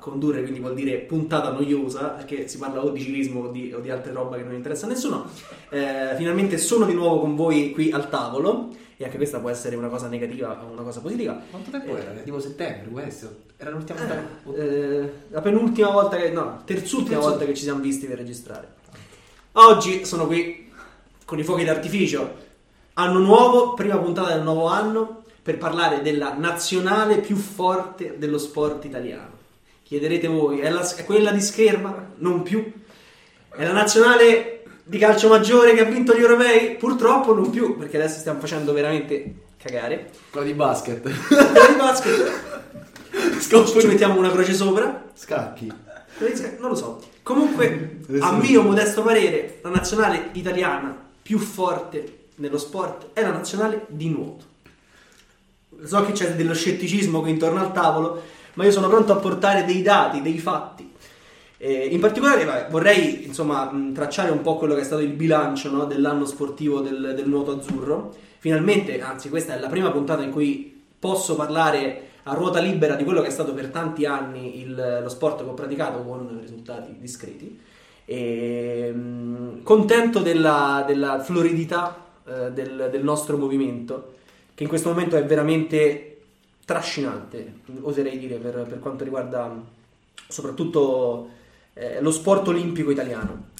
condurre, quindi vuol dire puntata noiosa, perché si parla o di civismo o di, o di altre roba che non interessa a nessuno. Eh, finalmente sono di nuovo con voi qui al tavolo. E anche questa può essere una cosa negativa o una cosa positiva. Quanto tempo Eh, era? Tipo settembre, questo? Era l'ultima volta Eh, la penultima volta che. No, terzultima volta che ci siamo visti per registrare. Oggi sono qui con i fuochi d'artificio. Anno nuovo, prima puntata del nuovo anno, per parlare della nazionale più forte dello sport italiano. Chiederete voi, è, la- è quella di scherma? Non più. È la nazionale di calcio maggiore che ha vinto gli europei? Purtroppo non più, perché adesso stiamo facendo veramente cagare. Quello di basket. Quella di basket. Ci mettiamo una croce sopra. Scacchi. Non lo so. Comunque, a mio modesto parere, la nazionale italiana più forte nello sport è la nazionale di nuoto. So che c'è dello scetticismo qui intorno al tavolo, ma io sono pronto a portare dei dati, dei fatti. Eh, in particolare vabbè, vorrei insomma tracciare un po' quello che è stato il bilancio no, dell'anno sportivo del, del nuoto azzurro. Finalmente, anzi questa è la prima puntata in cui posso parlare a ruota libera di quello che è stato per tanti anni il- lo sport che ho praticato con risultati discreti. E, contento della, della floridità eh, del, del nostro movimento, che in questo momento è veramente trascinante, oserei dire, per, per quanto riguarda soprattutto eh, lo sport olimpico italiano.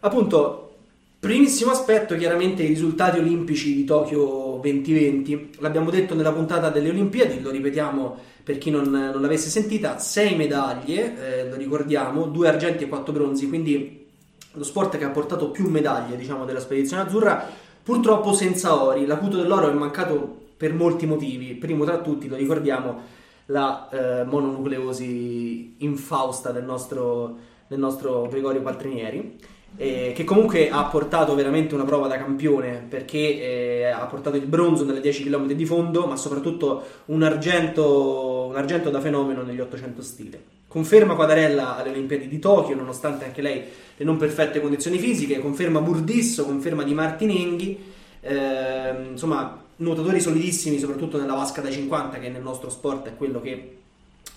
Appunto, primissimo aspetto, chiaramente i risultati olimpici di Tokyo 2020. L'abbiamo detto nella puntata delle Olimpiadi, lo ripetiamo per chi non, non l'avesse sentita, sei medaglie, eh, lo ricordiamo, due argenti e quattro bronzi, quindi lo sport che ha portato più medaglie, diciamo, della spedizione azzurra, purtroppo senza ori. L'acuto dell'oro è mancato per molti motivi. Primo tra tutti, lo ricordiamo, la eh, mononucleosi infausta del nostro, del nostro Gregorio Paltrinieri, eh, che comunque ha portato veramente una prova da campione perché eh, ha portato il bronzo nelle 10 km di fondo, ma soprattutto un argento, un argento da fenomeno negli 800 stile. Conferma Quadarella alle Olimpiadi di Tokyo, nonostante anche lei le non perfette condizioni fisiche, conferma Burdisso, conferma Di Martinenghi, ehm, insomma nuotatori solidissimi soprattutto nella vasca da 50 che nel nostro sport è quello che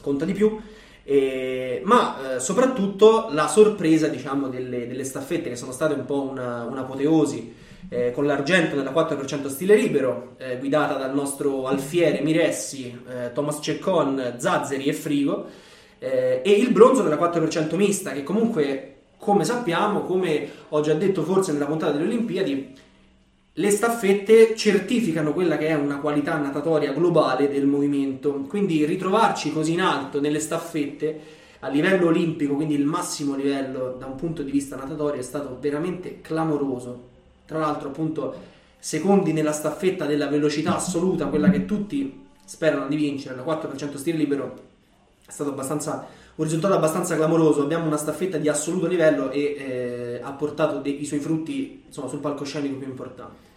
conta di più. Eh, ma eh, soprattutto la sorpresa diciamo delle, delle staffette che sono state un po' una, un'apoteosi eh, con l'argento nella 4% stile libero eh, guidata dal nostro alfiere Miressi, eh, Thomas Ceccon, Zazzeri e Frigo eh, e il bronzo nella 4% mista che comunque come sappiamo, come ho già detto forse nella puntata delle Olimpiadi le staffette certificano quella che è una qualità natatoria globale del movimento, quindi ritrovarci così in alto nelle staffette a livello olimpico, quindi il massimo livello da un punto di vista natatorio, è stato veramente clamoroso. Tra l'altro, appunto, secondi nella staffetta della velocità assoluta, quella che tutti sperano di vincere, la 4% stile libero, è stato abbastanza un risultato abbastanza clamoroso. Abbiamo una staffetta di assoluto livello e eh, ha portato dei- i suoi frutti insomma, sul palcoscenico più importante.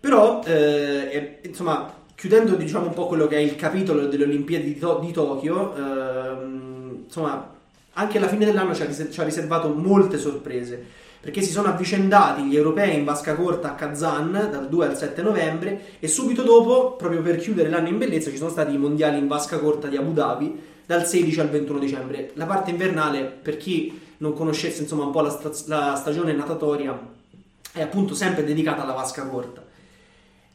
Però, eh, insomma, chiudendo diciamo un po' quello che è il capitolo delle Olimpiadi di, To- di Tokyo, ehm, insomma, anche alla fine dell'anno ci ha, ris- ci ha riservato molte sorprese. Perché si sono avvicendati gli europei in vasca corta a Kazan dal 2 al 7 novembre e subito dopo, proprio per chiudere l'anno in bellezza, ci sono stati i mondiali in vasca corta di Abu Dhabi dal 16 al 21 dicembre. La parte invernale, per chi non conoscesse insomma un po' la, sta- la stagione natatoria, è appunto sempre dedicata alla vasca corta.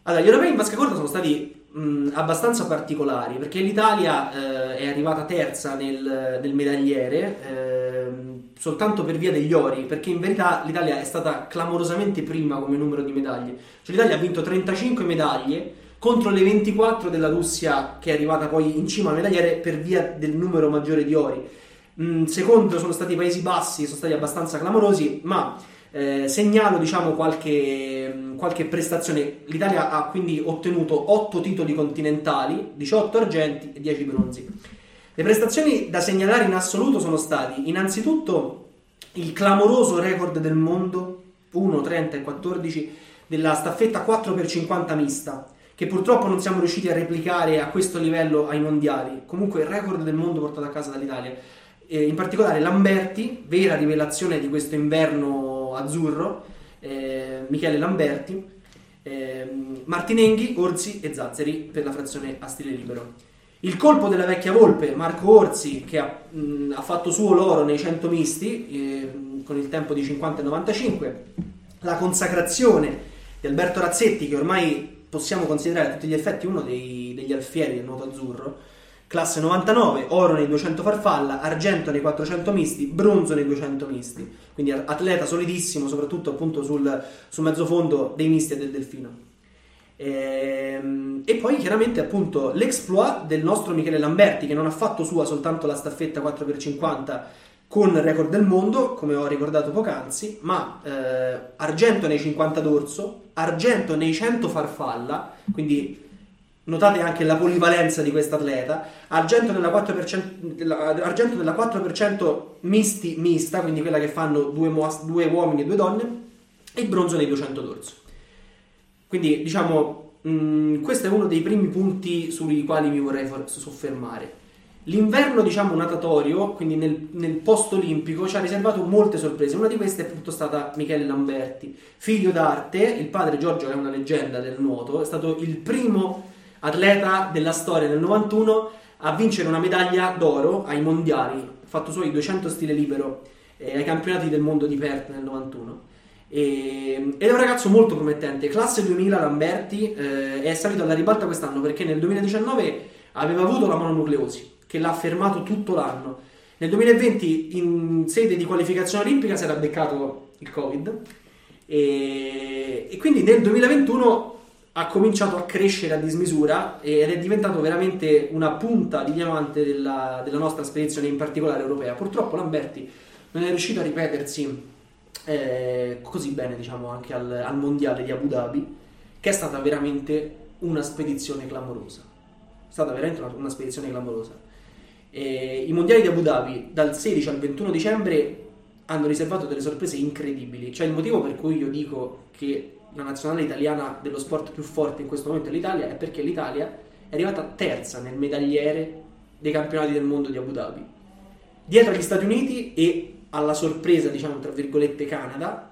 Allora, gli europei in vasca corta sono stati mh, abbastanza particolari perché l'Italia eh, è arrivata terza nel, nel medagliere ehm, soltanto per via degli ori, perché in verità l'Italia è stata clamorosamente prima come numero di medaglie. Cioè l'Italia ha vinto 35 medaglie contro le 24 della Russia che è arrivata poi in cima al medagliere per via del numero maggiore di ori. Mm, secondo sono stati i Paesi Bassi, sono stati abbastanza clamorosi, ma eh, segnalo diciamo qualche, mm, qualche prestazione. L'Italia ha quindi ottenuto 8 titoli continentali, 18 argenti e 10 bronzi. Le prestazioni da segnalare in assoluto sono stati innanzitutto il clamoroso record del mondo 1, 30 e 14 della staffetta 4x50 mista che purtroppo non siamo riusciti a replicare a questo livello ai mondiali. Comunque il record del mondo portato a casa dall'Italia. Eh, in particolare Lamberti, vera rivelazione di questo inverno azzurro, eh, Michele Lamberti, Ehm, Martinenghi, Orsi e Zazzeri per la frazione a stile libero. Il colpo della vecchia volpe, Marco Orsi, che ha, mh, ha fatto suo l'oro nei 100 misti eh, con il tempo di 50 e 95. La consacrazione di Alberto Razzetti, che ormai possiamo considerare a tutti gli effetti uno dei, degli alfieri del nuoto azzurro, classe 99, oro nei 200 farfalla, argento nei 400 misti, bronzo nei 200 misti. Quindi atleta solidissimo, soprattutto appunto sul, sul mezzofondo dei misti e del delfino. Ehm, e poi chiaramente appunto l'exploit del nostro Michele Lamberti che non ha fatto sua soltanto la staffetta 4x50 con record del mondo, come ho ricordato poc'anzi, ma eh, argento nei 50 d'orso, argento nei 100 farfalla, quindi notate anche la polivalenza di questo atleta, argento nella 4%, argento nella 4% misti, mista, quindi quella che fanno due, due uomini e due donne, e bronzo nei 200 d'orso. Quindi diciamo, mh, mm, questo è uno dei primi punti sui quali mi vorrei soffermare. L'inverno, diciamo, natatorio, quindi nel, nel post olimpico, ci ha riservato molte sorprese. Una di queste è appunto stata Michele Lamberti, figlio d'arte. Il padre Giorgio è una leggenda del nuoto, è stato il primo atleta della storia nel 91 a vincere una medaglia d'oro ai mondiali, fatto suoi 200 stile libero eh, ai campionati del mondo di Perth nel 91. E, ed è un ragazzo molto promettente, classe 2000 Lamberti, eh, è salito alla ribalta quest'anno perché nel 2019 aveva avuto la mononucleosi che l'ha fermato tutto l'anno. Nel 2020, in sede di qualificazione olimpica, si era beccato il Covid e, e quindi nel 2021 ha cominciato a crescere a dismisura ed è diventato veramente una punta di diamante della, della nostra spedizione, in particolare europea. Purtroppo Lamberti non è riuscito a ripetersi eh, così bene, diciamo, anche al, al mondiale di Abu Dhabi, che è stata veramente una spedizione clamorosa. È stata veramente una, una spedizione clamorosa. E I mondiali di Abu Dhabi dal 16 al 21 dicembre hanno riservato delle sorprese incredibili. Cioè il motivo per cui io dico che la nazionale italiana dello sport più forte in questo momento è l'Italia è perché l'Italia è arrivata terza nel medagliere dei campionati del mondo di Abu Dhabi. Dietro agli Stati Uniti e alla sorpresa, diciamo, tra virgolette, Canada,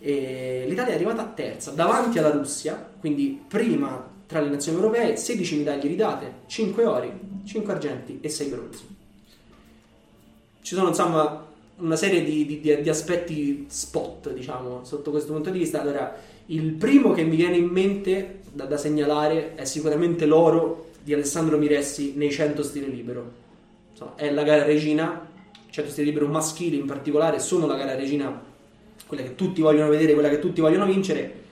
l'Italia è arrivata terza, davanti alla Russia, quindi prima tra le nazioni europee 16 medaglie ridate, 5 ori, 5 argenti e 6 bronzi. Ci sono insomma una serie di, di, di, aspetti spot, diciamo, sotto questo punto di vista. Allora, il primo che mi viene in mente da, da segnalare è sicuramente l'oro di Alessandro Miressi nei 100 stile libero. Insomma, è la gara regina, 100 stile libero maschili in particolare, sono la gara regina, quella che tutti vogliono vedere, quella che tutti vogliono vincere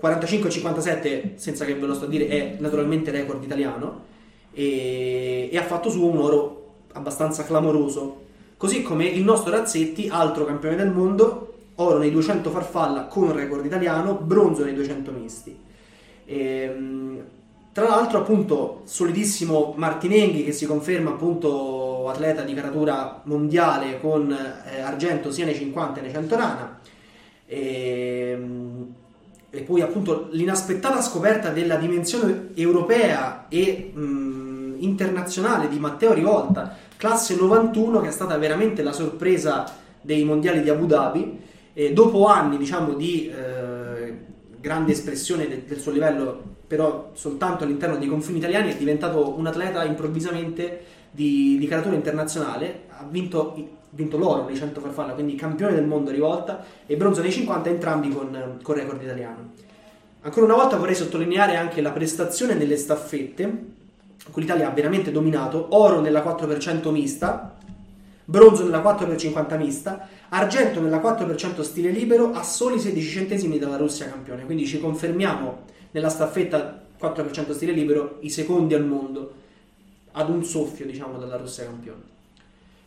45-57, senza che ve lo sto a dire, è naturalmente record italiano e, e ha fatto su un oro abbastanza clamoroso. Così come il nostro Razzetti, altro campione del mondo, oro nei 200 farfalla con record italiano, bronzo nei 200 misti. E, ehm, tra l'altro, appunto, solidissimo Martinenghi che si conferma appunto atleta di caratura mondiale con eh, argento sia nei 50 che nei 100 rana. E, ehm, e poi appunto l'inaspettata scoperta della dimensione europea e mh, internazionale di Matteo Rivolta, classe 91, che è stata veramente la sorpresa dei mondiali di Abu Dhabi, e dopo anni diciamo di eh, grande espressione de- del suo livello, però soltanto all'interno dei confini italiani, è diventato un atleta improvvisamente di, di caratura internazionale, ha vinto vinto l'oro nei 100 farfalla, quindi campione del mondo rivolta, e bronzo nei 50, entrambi con, con record italiano. Ancora una volta vorrei sottolineare anche la prestazione nelle staffette, con l'Italia ha veramente dominato, oro nella 4% mista, bronzo nella 4x50 mista, argento nella 4% stile libero a soli 16 centesimi dalla Russia campione, quindi ci confermiamo nella staffetta 4% stile libero i secondi al mondo ad un soffio diciamo dalla Russia campione.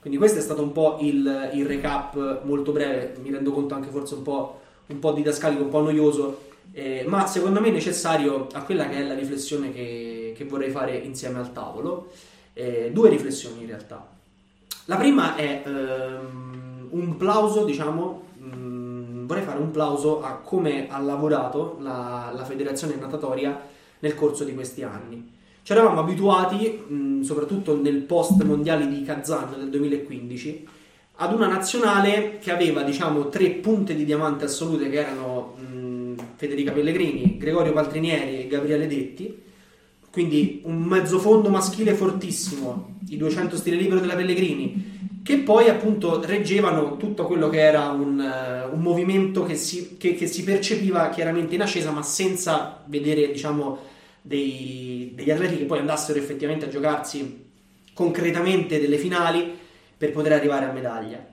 Quindi questo è stato un po' il, il recap molto breve, mi rendo conto anche forse un po', un po didascalico, un po' noioso, eh, ma secondo me è necessario a quella che è la riflessione che, che vorrei fare insieme al tavolo. Eh, due riflessioni in realtà. La prima è ehm, un plauso, diciamo, mh, mm, vorrei fare un plauso a come ha lavorato la, la federazione natatoria nel corso di questi anni. Ci eravamo abituati, mh, soprattutto nel post mondiale di Kazan del 2015, ad una nazionale che aveva diciamo tre punte di diamante assolute che erano mh, Federica Pellegrini, Gregorio Paltrinieri e Gabriele Detti. Quindi un mezzofondo maschile fortissimo, i 200 stile libero della Pellegrini, che poi appunto reggevano tutto quello che era un, eh, un movimento che si, che- che si percepiva chiaramente in ascesa, ma senza vedere diciamo dei- degli atleti che poi andassero effettivamente a giocarsi concretamente delle finali per poter arrivare a medaglia.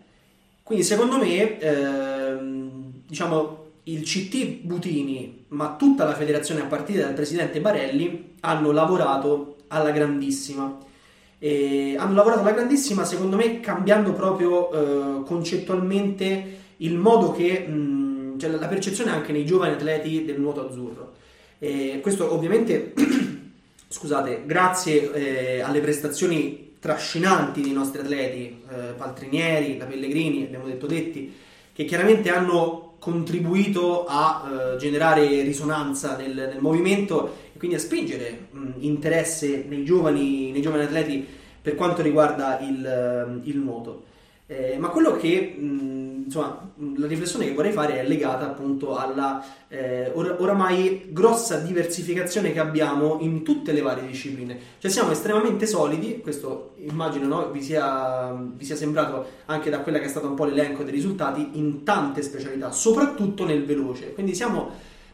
Quindi secondo me, ehm, diciamo, il CT Butini, ma tutta la federazione a partire dal presidente Barelli, hanno lavorato alla grandissima. E hanno lavorato alla grandissima, secondo me, cambiando proprio eh, concettualmente il modo che, mh, cioè la percezione anche nei giovani atleti del nuoto azzurro. E questo ovviamente, scusate, grazie eh, alle prestazioni trascinanti dei nostri atleti, eh, Paltrinieri, la Pellegrini, abbiamo detto Detti, che chiaramente hanno contribuito a eh, generare risonanza nel, nel movimento e quindi a spingere mh, interesse nei giovani, nei giovani atleti per quanto riguarda il, eh, il nuoto. Eh, ma quello che, mh, insomma, mh, la riflessione che vorrei fare è legata appunto alla eh, or- oramai grossa diversificazione che abbiamo in tutte le varie discipline. Cioè siamo estremamente solidi, questo immagino no, vi, sia, vi sia sembrato anche da quella che è stata un po' l'elenco dei risultati, in tante specialità, soprattutto nel veloce. Quindi siamo,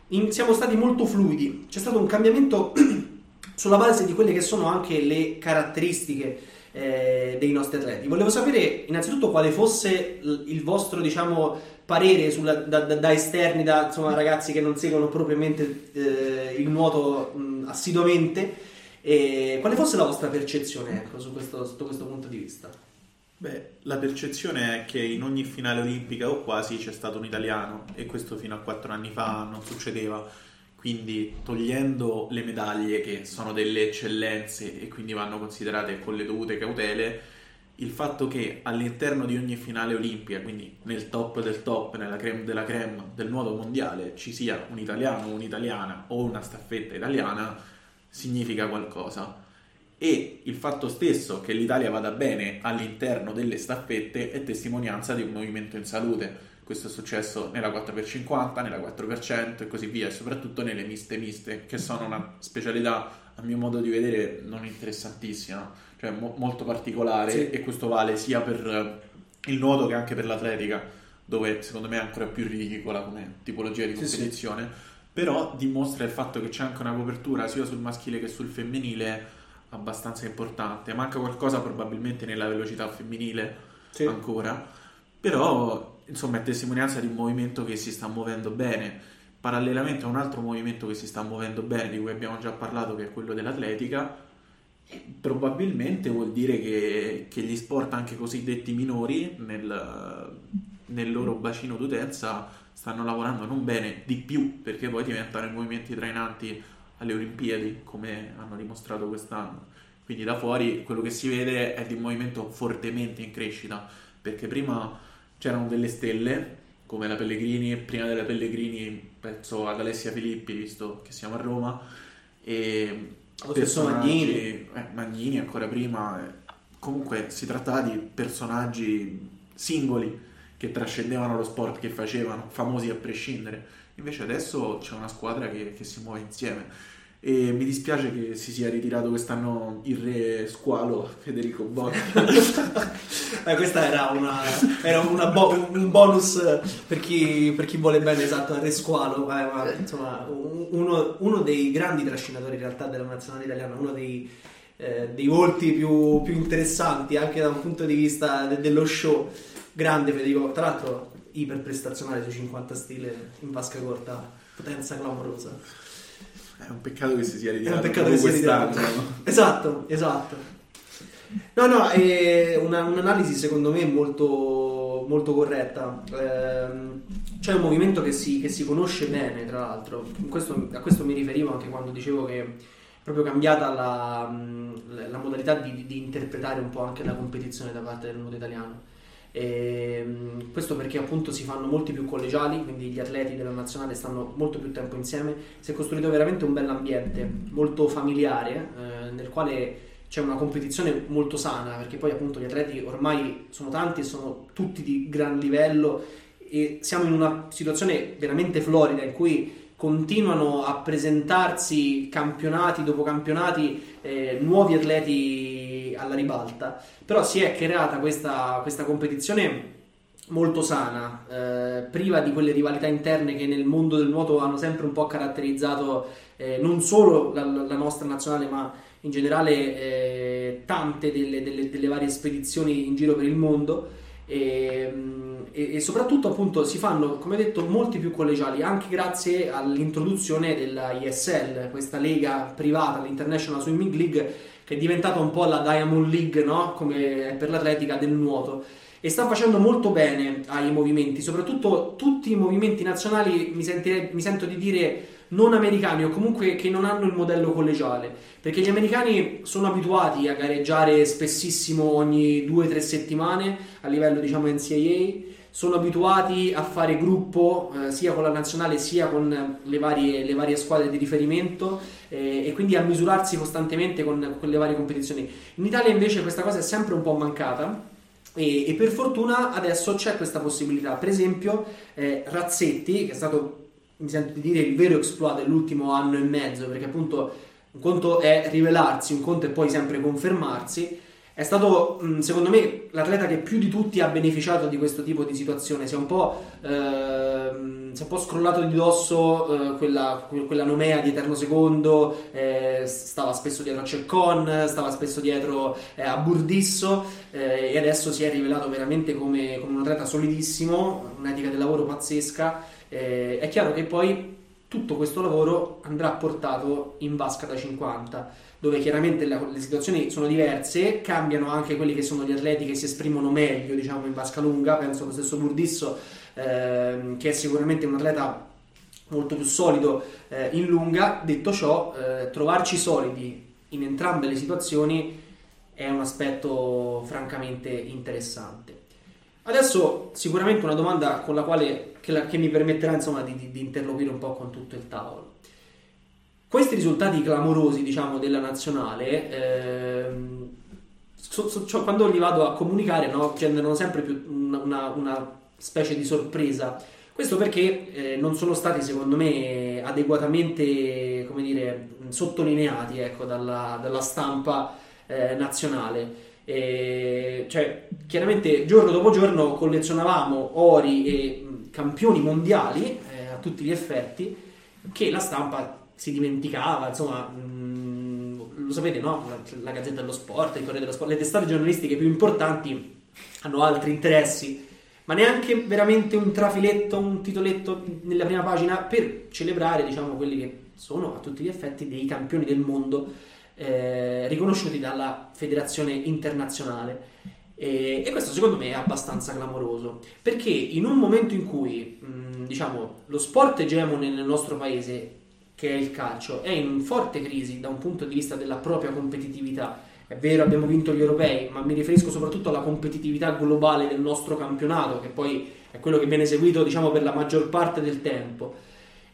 in- siamo stati molto fluidi, c'è stato un cambiamento sulla base di quelle che sono anche le caratteristiche eh, dei nostri atleti. Volevo sapere innanzitutto quale fosse il vostro, diciamo, parere sulla- da, da- da esterni, da insomma, ragazzi che non seguono propriamente eh, il nuoto mh, assiduamente, e quale fosse la vostra percezione ecco, su questo, sotto questo punto di vista. Beh, la percezione è che in ogni finale olimpica o quasi c'è stato un italiano e questo fino a quattro anni fa non succedeva. Quindi togliendo le medaglie che sono delle eccellenze e quindi vanno considerate con le dovute cautele, il fatto che all'interno di ogni finale olimpica, quindi nel top del top, nella creme della creme del nuoto mondiale, ci sia un italiano un'italiana o una staffetta italiana, significa qualcosa. E il fatto stesso che l'Italia vada bene all'interno delle staffette è testimonianza di un movimento in salute. Questo è successo nella 4x50, nella 4% e così via, e soprattutto nelle miste miste, che sono una specialità, a mio modo di vedere, non interessantissima, cioè mo- molto particolare, Sì. e questo vale sia per eh, il nuoto che anche per l'atletica, dove secondo me è ancora più ridicola come tipologia di Sì, sì. competizione, però dimostra il fatto che c'è anche una copertura sia sul maschile che sul femminile abbastanza importante. Manca qualcosa probabilmente nella velocità femminile ancora, però insomma è testimonianza di un movimento che si sta muovendo bene. Parallelamente a un altro movimento che si sta muovendo bene, di cui abbiamo già parlato, che è quello dell'atletica, probabilmente vuol dire che, che gli sport anche cosiddetti minori nel, nel loro bacino d'utenza stanno lavorando non bene di più perché poi diventano i movimenti trainanti alle Olimpiadi come hanno dimostrato quest'anno quindi da fuori quello che si vede è di un movimento fortemente in crescita perché prima c'erano delle stelle come la Pellegrini prima della Pellegrini penso ad Alessia Filippi visto che siamo a Roma e Lo stesso Magnini. eh, Magnini ancora prima eh, comunque si trattava di personaggi singoli che trascendevano lo sport che facevano, famosi a prescindere. Invece adesso c'è una squadra che, che si muove insieme. E mi dispiace che si sia ritirato quest'anno il re squalo Federico Botti. Eh, questa era, una, era una bo- un bonus per chi, per chi vuole bene esatto al Resqualo, eh, ma, insomma un- uno, uno dei grandi trascinatori in realtà della nazionale italiana, uno dei, eh, dei volti più, più interessanti anche da un punto di vista de- dello show. Grande Federico, tra l'altro iperprestazionale sui 50 stile in vasca corta, potenza clamorosa. È un peccato che si sia È un ritirato peccato che sia ritirato. Esatto, esatto. No, no, è una- un'analisi secondo me molto, molto corretta. Ehm, c'è un movimento che si, che si conosce bene, tra l'altro. Questo- a questo mi riferivo anche quando dicevo che è proprio cambiata la, la modalità di, di interpretare un po' anche la competizione da parte del nuoto italiano. Ehm, questo perché appunto si fanno molti più collegiali, quindi gli atleti della nazionale stanno molto più tempo insieme. Si è costruito veramente un bell'ambiente, molto familiare, eh, nel quale c'è una competizione molto sana, perché poi appunto gli atleti ormai sono tanti e sono tutti di gran livello e siamo in una situazione veramente florida in cui continuano a presentarsi campionati dopo campionati, eh, nuovi atleti alla ribalta, però si è creata questa, questa competizione molto sana, eh, priva di quelle rivalità interne che nel mondo del nuoto hanno sempre un po' caratterizzato eh, non solo la, la, nostra nazionale, ma in generale eh, tante delle, delle, delle, varie spedizioni in giro per il mondo. E, e, e, soprattutto appunto si fanno come detto molti più collegiali anche grazie all'introduzione della ISL questa lega privata l'International Swimming League che è diventata un po' la Diamond League no? come per l'atletica del nuoto. E sta facendo molto bene ai movimenti, soprattutto tutti i movimenti nazionali mi, sentire, mi sento di dire non americani o comunque che non hanno il modello collegiale, perché gli americani sono abituati a gareggiare spessissimo ogni 2-3 settimane a livello diciamo NCAA, sono abituati a fare gruppo eh, sia con la nazionale sia con le varie, le varie squadre di riferimento eh, e quindi a misurarsi costantemente con, con le varie competizioni. In Italia invece questa cosa è sempre un po' mancata e, e, per fortuna adesso c'è questa possibilità. Per esempio, eh, Razzetti, che è stato, mi sento di dire, il vero exploit dell'ultimo anno e mezzo, perché appunto un conto è rivelarsi, un conto è poi sempre confermarsi. È stato, secondo me, l'atleta che più di tutti ha beneficiato di questo tipo di situazione. Si è un po', eh, si è un po scrollato di dosso eh, quella, quella, nomea di Eterno Secondo, eh, stava spesso dietro a Ceccon, stava spesso dietro eh, a Burdisso eh, e adesso si è rivelato veramente come, come un atleta solidissimo, un'etica del lavoro pazzesca. Eh, è chiaro che poi tutto questo lavoro andrà portato in vasca da 50 dove chiaramente la, le situazioni sono diverse, cambiano anche quelli che sono gli atleti che si esprimono meglio, diciamo, in vasca lunga, penso allo stesso Burdisso, ehm, che è sicuramente un atleta molto più solido eh, in lunga. Detto ciò, eh, trovarci solidi in entrambe le situazioni è un aspetto francamente interessante. Adesso sicuramente una domanda con la quale che, la, che mi permetterà insomma, di, di, di interloquire un po' con tutto il tavolo. Questi risultati clamorosi, diciamo, della nazionale, ehm, so, so, cioè, quando li vado a comunicare, no, generano sempre più una, una, una specie di sorpresa. Questo perché eh, non sono stati, secondo me, adeguatamente, come dire, sottolineati ecco, dalla, dalla stampa eh, nazionale. E, cioè, chiaramente giorno dopo giorno collezionavamo ori e campioni mondiali eh, a tutti gli effetti che la stampa si dimenticava, insomma, mh, lo sapete, no? La, la, Gazzetta dello Sport, il Corriere dello Sport, le testate giornalistiche più importanti hanno altri interessi, ma neanche veramente un trafiletto, un titoletto nella prima pagina per celebrare, diciamo, quelli che sono a tutti gli effetti dei campioni del mondo eh, riconosciuti dalla federazione internazionale. E, e, questo secondo me è abbastanza clamoroso perché in un momento in cui mh, diciamo lo sport egemone nel nostro paese che è il calcio, è in forte crisi da un punto di vista della propria competitività. È vero, abbiamo vinto gli europei, ma mi riferisco soprattutto alla competitività globale del nostro campionato, che poi è quello che viene eseguito diciamo, per la maggior parte del tempo.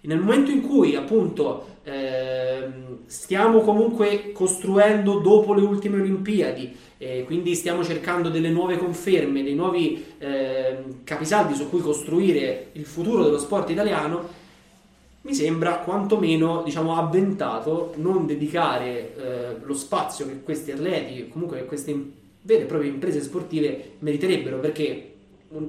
Nel momento in cui appunto eh, stiamo comunque costruendo dopo le ultime Olimpiadi, eh, quindi stiamo cercando delle nuove conferme, dei nuovi eh, capisaldi su cui costruire il futuro dello sport italiano, mi sembra quantomeno diciamo, avventato non dedicare eh, lo spazio che questi atleti, comunque che queste vere e proprie imprese sportive meriterebbero, perché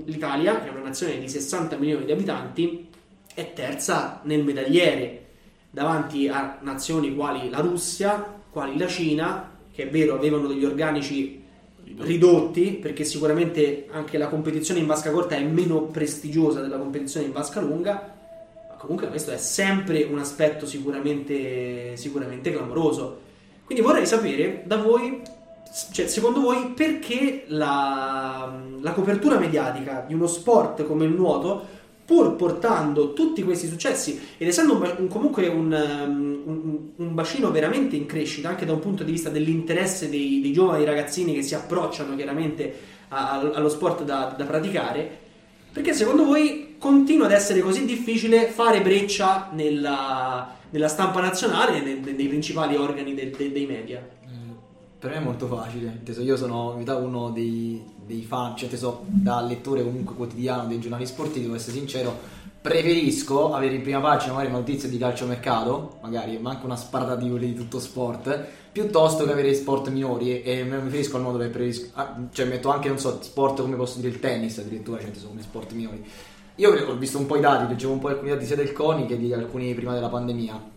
l'Italia, che è una nazione di 60 milioni di abitanti, è terza nel medagliere davanti a nazioni quali la Russia, quali la Cina, che è vero avevano degli organici ridotti, perché sicuramente anche la competizione in vasca corta è meno prestigiosa della competizione in vasca lunga, comunque questo è sempre un aspetto sicuramente, sicuramente clamoroso. Quindi vorrei sapere da voi, cioè, secondo voi, perché la, la copertura mediatica di uno sport come il nuoto, pur portando tutti questi successi ed essendo un, comunque un, un, un, bacino veramente in crescita, anche da un punto di vista dell'interesse dei, dei giovani ragazzini che si approcciano chiaramente a, allo sport da, da praticare, perché secondo voi continua ad essere così difficile fare breccia nella, nella stampa nazionale nei, nei, principali organi de, de, dei media? Mm, per me è molto facile, io sono uno dei, dei fan, cioè da lettore comunque quotidiano dei giornali sportivi, devo essere sincero, preferisco avere in prima pagina magari notizie di calciomercato, magari manco una sparata di quelli di tutto sport, piuttosto che avere sport minori e mi riferisco al modo che preferisco, ah, cioè metto anche, non so, sport come posso dire il tennis addirittura, cioè sono sport minori. Io ho visto un po' i dati, leggevo un po' alcuni dati sia del CONI che di alcuni prima della pandemia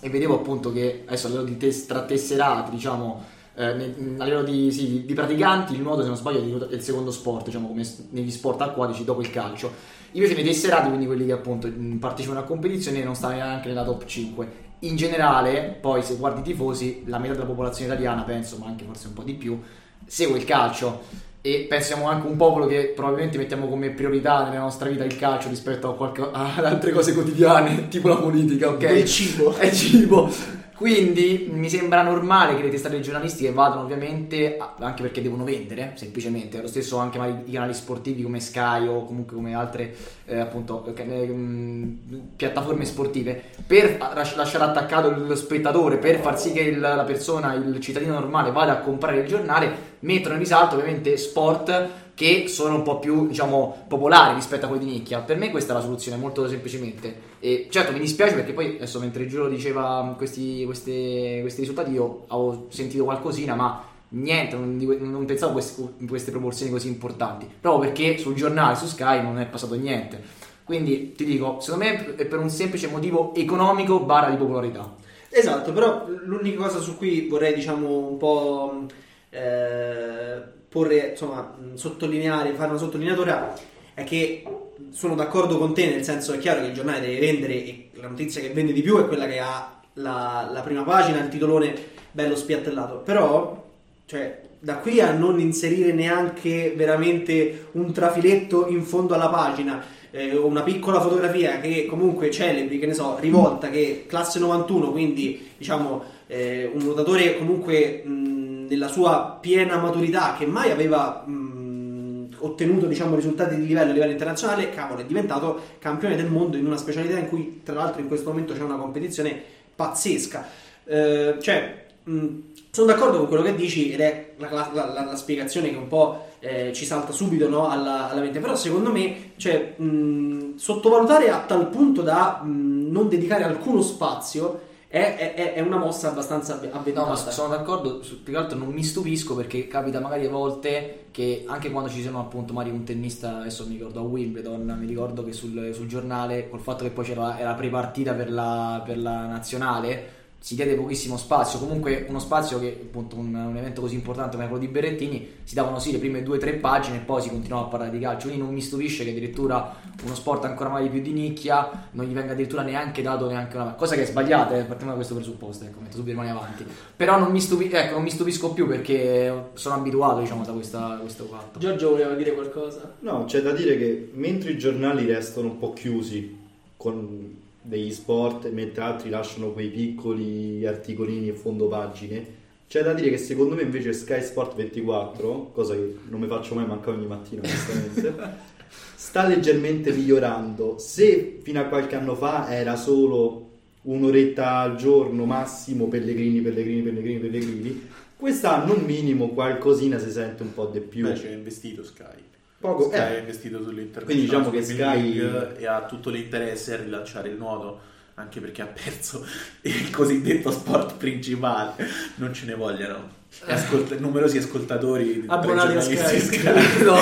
e vedevo appunto che adesso a livello di tes- tra tesserati, diciamo, eh, a livello di, sì, di, praticanti il nuoto se non sbaglio è il secondo sport, diciamo come negli sport acquatici dopo il calcio. Invece nei tesserati, quindi quelli che appunto partecipano a competizioni, non stanno neanche nella top 5 in generale, poi se guardi i tifosi, la metà della popolazione italiana, penso, ma anche forse un po' di più, segue il calcio e pensiamo anche un popolo che probabilmente mettiamo come priorità nella nostra vita il calcio rispetto a qualche, ad altre cose quotidiane, tipo la politica, ok? Il cibo. È cibo. Quindi mi sembra normale che le testate giornalistiche vadano ovviamente, anche perché devono vendere, semplicemente, lo stesso anche i canali sportivi come Sky o comunque come altre eh, appunto, eh, mm, piattaforme sportive, per lasciare attaccato lo spettatore, per far sì che il, la persona, il cittadino normale vada a comprare il giornale, mettono in risalto ovviamente sport che sono un po' più, diciamo, popolari rispetto a quelli di nicchia. Per me questa è la soluzione, molto semplicemente. E certo mi dispiace perché poi, adesso mentre Giulio diceva questi, questi, questi risultati, io ho sentito qualcosina, ma niente, non, non pensavo queste, in queste proporzioni così importanti. Proprio perché sul giornale, su Sky, non è passato niente. Quindi ti dico, secondo me è per un semplice motivo economico barra di popolarità. Esatto, però l'unica cosa su cui vorrei, diciamo, un po'... Eh porre, insomma, sottolineare, fare una sottolineatura è che sono d'accordo con te, nel senso è chiaro che il giornale deve vendere e la notizia che vende di più è quella che ha la, la prima pagina, il titolone bello spiattellato. Però, cioè, da qui a non inserire neanche veramente un trafiletto in fondo alla pagina eh, una piccola fotografia che comunque celebri, che ne so, rivolta, che classe 91, quindi diciamo eh, un nuotatore comunque... Mh, nella sua piena maturità, che mai aveva mh, ottenuto diciamo, risultati di livello a livello internazionale, cavolo, è diventato campione del mondo in una specialità in cui, tra l'altro, in questo momento c'è una competizione pazzesca. Eh, cioè, mh, sono d'accordo con quello che dici ed è la, la, la, la spiegazione che un po' eh, ci salta subito no, alla, alla, mente, però secondo me cioè, mh, sottovalutare a tal punto da non dedicare alcuno spazio è, è, è, una mossa abbastanza avventata. No, sono d'accordo, più che altro non mi stupisco perché capita magari a volte che anche quando ci sono appunto magari un tennista, adesso mi ricordo a Wimbledon, mi ricordo che sul, sul giornale, col fatto che poi c'era la prepartita per la, per la nazionale, si diede pochissimo spazio, comunque uno spazio che appunto un, un, evento così importante come quello di Berrettini si davano sì le prime due o tre pagine e poi si continuava a parlare di calcio, quindi non mi stupisce che addirittura uno sport ancora mai più di nicchia non gli venga addirittura neanche dato neanche una cosa che è sbagliata, eh, partiamo da questo presupposto, ecco, metto subito le mani avanti, però non mi, stupi- ecco, non mi stupisco più perché sono abituato diciamo da questa, questo fatto. Giorgio voleva dire qualcosa? No, c'è da dire che mentre i giornali restano un po' chiusi con degli sport, mentre altri lasciano quei piccoli articolini e fondo pagine. C'è da dire che secondo me invece Sky Sport 24, cosa che non mi faccio mai mancare ogni mattina onestamente, sta leggermente migliorando. Se fino a qualche anno fa era solo un'oretta al giorno massimo, Pellegrini, Pellegrini, Pellegrini, Pellegrini, quest'anno un minimo qualcosina si sente un po' di più. Beh, c'è investito Sky. Poco, Sky eh. è investito sull'internet. Quindi diciamo che Sky e ha tutto l'interesse a rilanciare il nuoto anche perché ha perso il cosiddetto sport principale. Non ce ne vogliono. Ascolta- numerosi ascoltatori abbonati a Sky. Sky. no.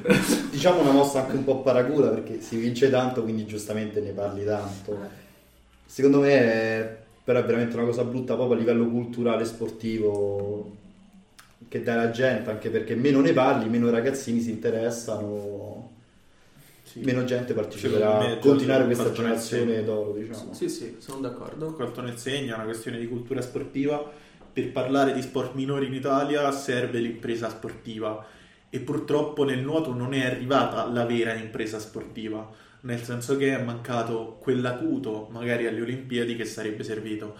diciamo una mossa anche un po' paracula perché si vince tanto, quindi giustamente ne parli tanto. Secondo me è, però è veramente una cosa brutta proprio a livello culturale sportivo che dà la gente, anche perché meno ne parli, meno ragazzini si interessano, sì. meno gente parteciperà a continuare questa generazione d'oro, diciamo. Sì, sì, sono d'accordo. Quanto ne segna, è una questione di cultura sportiva. Per parlare di sport minori in Italia serve l'impresa sportiva e purtroppo nel nuoto non è arrivata la vera impresa sportiva, nel senso che è mancato quell'acuto magari alle Olimpiadi che sarebbe servito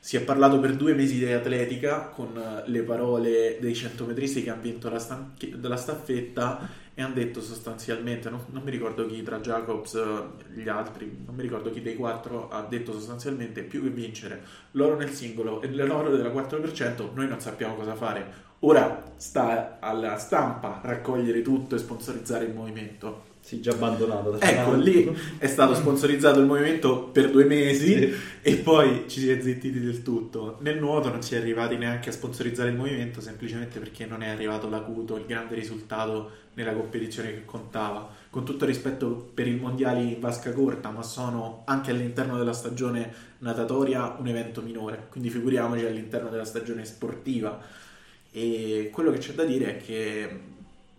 si è parlato per due mesi di atletica con eh, le parole dei centometristi che hanno vinto la, stan- la staffetta e hanno detto sostanzialmente, non, non, mi ricordo chi tra Jacobs e gli altri, non mi ricordo chi dei quattro ha detto sostanzialmente più che vincere l'oro nel singolo e l'oro della 4%, noi non sappiamo cosa fare. Ora sta alla stampa raccogliere tutto e sponsorizzare il movimento. Sì, già abbandonato. Ecco, lì è stato sponsorizzato il movimento per due mesi sì. e poi ci si è zittiti del tutto. Nel nuoto non si è arrivati neanche a sponsorizzare il movimento semplicemente perché non è arrivato l'acuto, il grande risultato nella competizione che contava. Con tutto rispetto per i mondiali in vasca corta, ma sono anche all'interno della stagione natatoria un evento minore, quindi figuriamoci all'interno della stagione sportiva. E quello che c'è da dire è che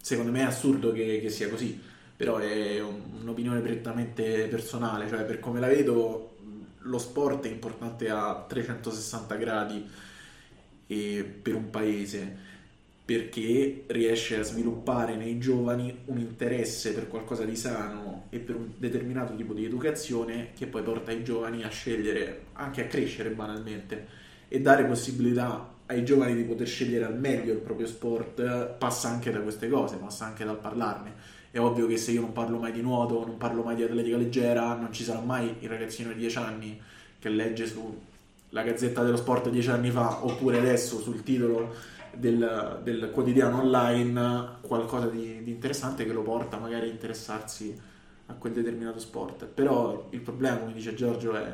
secondo me è assurdo che, che sia così però è un'opinione prettamente personale, cioè per come la vedo lo sport è importante a 360 gradi per un paese perché riesce a sviluppare nei giovani un interesse per qualcosa di sano e per un determinato tipo di educazione che poi porta i giovani a scegliere, anche a crescere banalmente e dare possibilità ai giovani di poter scegliere al meglio il proprio sport passa anche da queste cose, passa anche dal parlarne è ovvio che se io non parlo mai di nuoto, non parlo mai di atletica leggera, non ci sarà mai il ragazzino di 10 anni che legge sulla Gazzetta dello Sport 10 anni fa oppure adesso sul titolo del, del quotidiano online qualcosa di, di, interessante che lo porta magari a interessarsi a quel determinato sport. Però il problema, come dice Giorgio, è,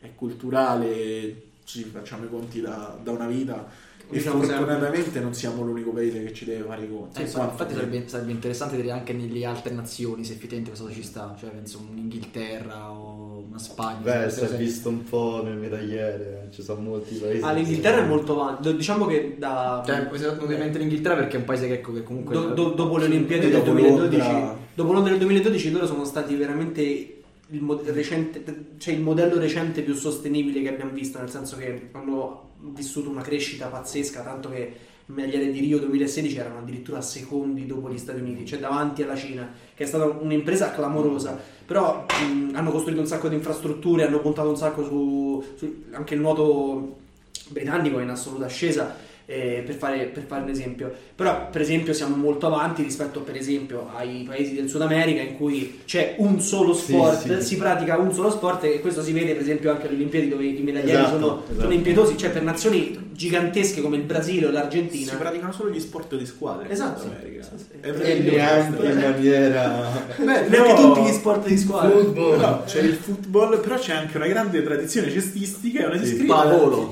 è culturale, ci facciamo i conti da, da una vita e diciamo fortunatamente sempre... non siamo l'unico paese che ci deve fare i conti. Eh, infatti, infatti sarebbe, sarebbe, interessante vedere anche nelle altre nazioni se effettivamente questo ci sta, cioè penso un'Inghilterra o una Spagna. Beh, si è visto un po' nel medagliere, ci sono molti paesi. Ah, l'Inghilterra è molto avanti, diciamo che da... Cioè, ovviamente l'Inghilterra perché è un paese che, ecco, che comunque... Do, do, dopo le Olimpiadi del 2012, dopo Londra del 2012 loro sono stati veramente il, mod- recente, cioè il modello recente più sostenibile che abbiamo visto, nel senso che hanno vissuto una crescita pazzesca, tanto che il medagliere di Rio 2016 erano addirittura secondi dopo gli Stati Uniti, cioè davanti alla Cina, che è stata un'impresa clamorosa, però mh, hanno costruito un sacco di infrastrutture, hanno puntato un sacco su, su anche il nuoto britannico in assoluta ascesa eh, per, fare, per, fare, un esempio. Però, per esempio, siamo molto avanti rispetto, per esempio, ai paesi del Sud America in cui c'è un solo sport, sì, sì. si pratica un solo sport e questo si vede, per esempio, anche alle Olimpiadi dove i medaglieri esatto, sono, esatto. sono impietosi, cioè per nazioni gigantesche come il Brasile o l'Argentina. Si praticano solo gli sport di squadra. Esatto. E neanche in maniera. Beh, neanche tutti gli sport di squadra. Football. No, c'è il football, però c'è anche una grande tradizione cestistica e una discreta.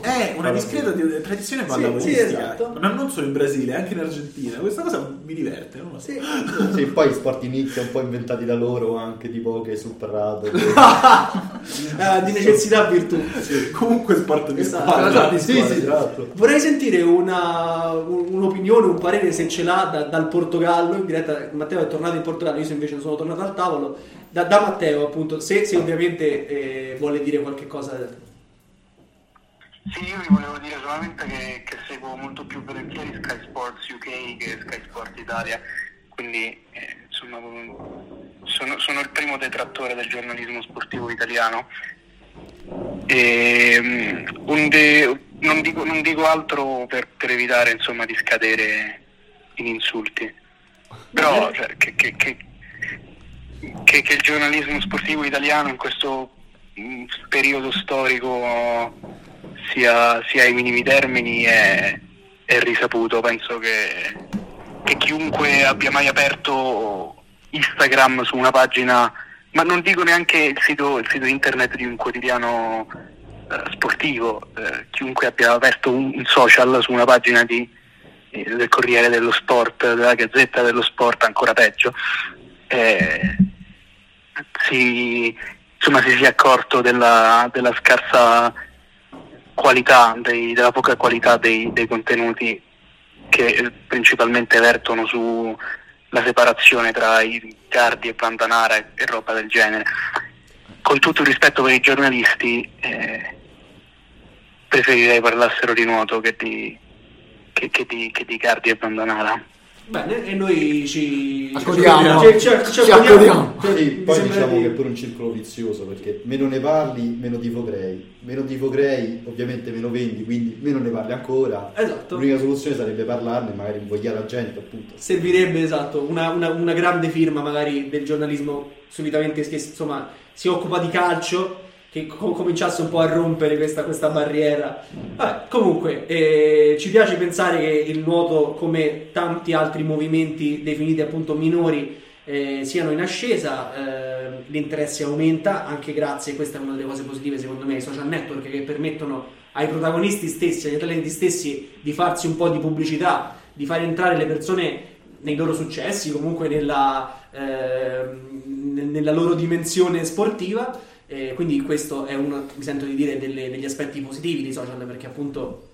Sì, È una discreta tradizione pallavolistica esatto. ma non solo in Brasile, anche in Argentina. Questa cosa mi diverte, non lo so. Sì, sì poi sport in nicchia un po' inventati da loro, anche tipo che sul prato. Che... ah, di necessità virtù. Sì. Comunque sport di esatto. squadra. Sì, sì, esatto. Vorrei sentire una, un'opinione, un parere se ce l'ha da, dal Portogallo. In diretta, Matteo è tornato in Portogallo, io invece sono tornato al tavolo. Da, da Matteo, appunto, se, se ovviamente eh, vuole dire qualche cosa sì, io vi volevo dire solamente che, che seguo molto più volentieri Sky Sports UK che Sky Sports Italia, quindi eh, insomma sono, sono, il primo detrattore del giornalismo sportivo italiano. E, um, de, non, dico, non, dico, altro per, per evitare insomma, di scadere in insulti, però cioè, che, che, che, che il giornalismo sportivo italiano in questo mm, periodo storico sia, sia ai minimi termini è, è risaputo. Penso che, che, chiunque abbia mai aperto Instagram su una pagina, ma non dico neanche il sito, il sito internet di un quotidiano eh, sportivo, eh, chiunque abbia aperto un, un, social su una pagina di, eh, del Corriere dello Sport, della Gazzetta dello Sport, ancora peggio, eh, si, insomma, si sia accorto della, della scarsa qualità, dei, della poca qualità dei, dei, contenuti che principalmente vertono sulla separazione tra i Cardi e Pantanara e, e, roba del genere. Con tutto il rispetto per i giornalisti, eh, preferirei parlassero di nuoto che di, che, che di, che di Cardi e Pantanara. Bene, e noi ci accodiamo. Ci, ci, ci, ci accodiamo. Quindi, poi diciamo di... che è pure un circolo vizioso perché meno ne parli, meno tifo crei. Meno tifo crei, ovviamente meno vendi, quindi meno ne parli ancora. Esatto. L'unica soluzione sarebbe parlarne e magari invogliare la gente, appunto. Servirebbe, esatto, una, una, una grande firma magari del giornalismo solitamente che insomma si occupa di calcio che co- cominciasse un po' a rompere questa, questa barriera. Vabbè, comunque, eh, ci piace pensare che il nuoto, come tanti altri movimenti definiti appunto minori, eh, siano in ascesa, eh, l'interesse aumenta anche grazie, questa è una delle cose positive secondo me, ai social network che permettono ai protagonisti stessi, agli atleti stessi di farsi un po' di pubblicità, di far entrare le persone nei loro successi, comunque nella, eh, nella loro dimensione sportiva eh, quindi questo è uno, mi sento di dire, delle, degli aspetti positivi di social perché appunto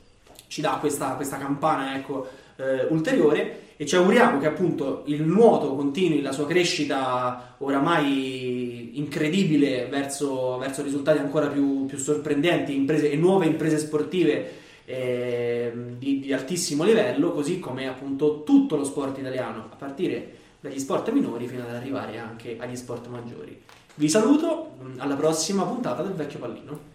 ci dà questa, questa campana ecco, eh, ulteriore e ci auguriamo che appunto il nuoto continui la sua crescita oramai incredibile verso, verso risultati ancora più, più sorprendenti imprese, e nuove imprese sportive eh, di, di, altissimo livello, così come appunto tutto lo sport italiano, a partire dagli sport minori fino ad arrivare anche agli sport maggiori. Vi saluto, alla prossima puntata del Vecchio Pallino.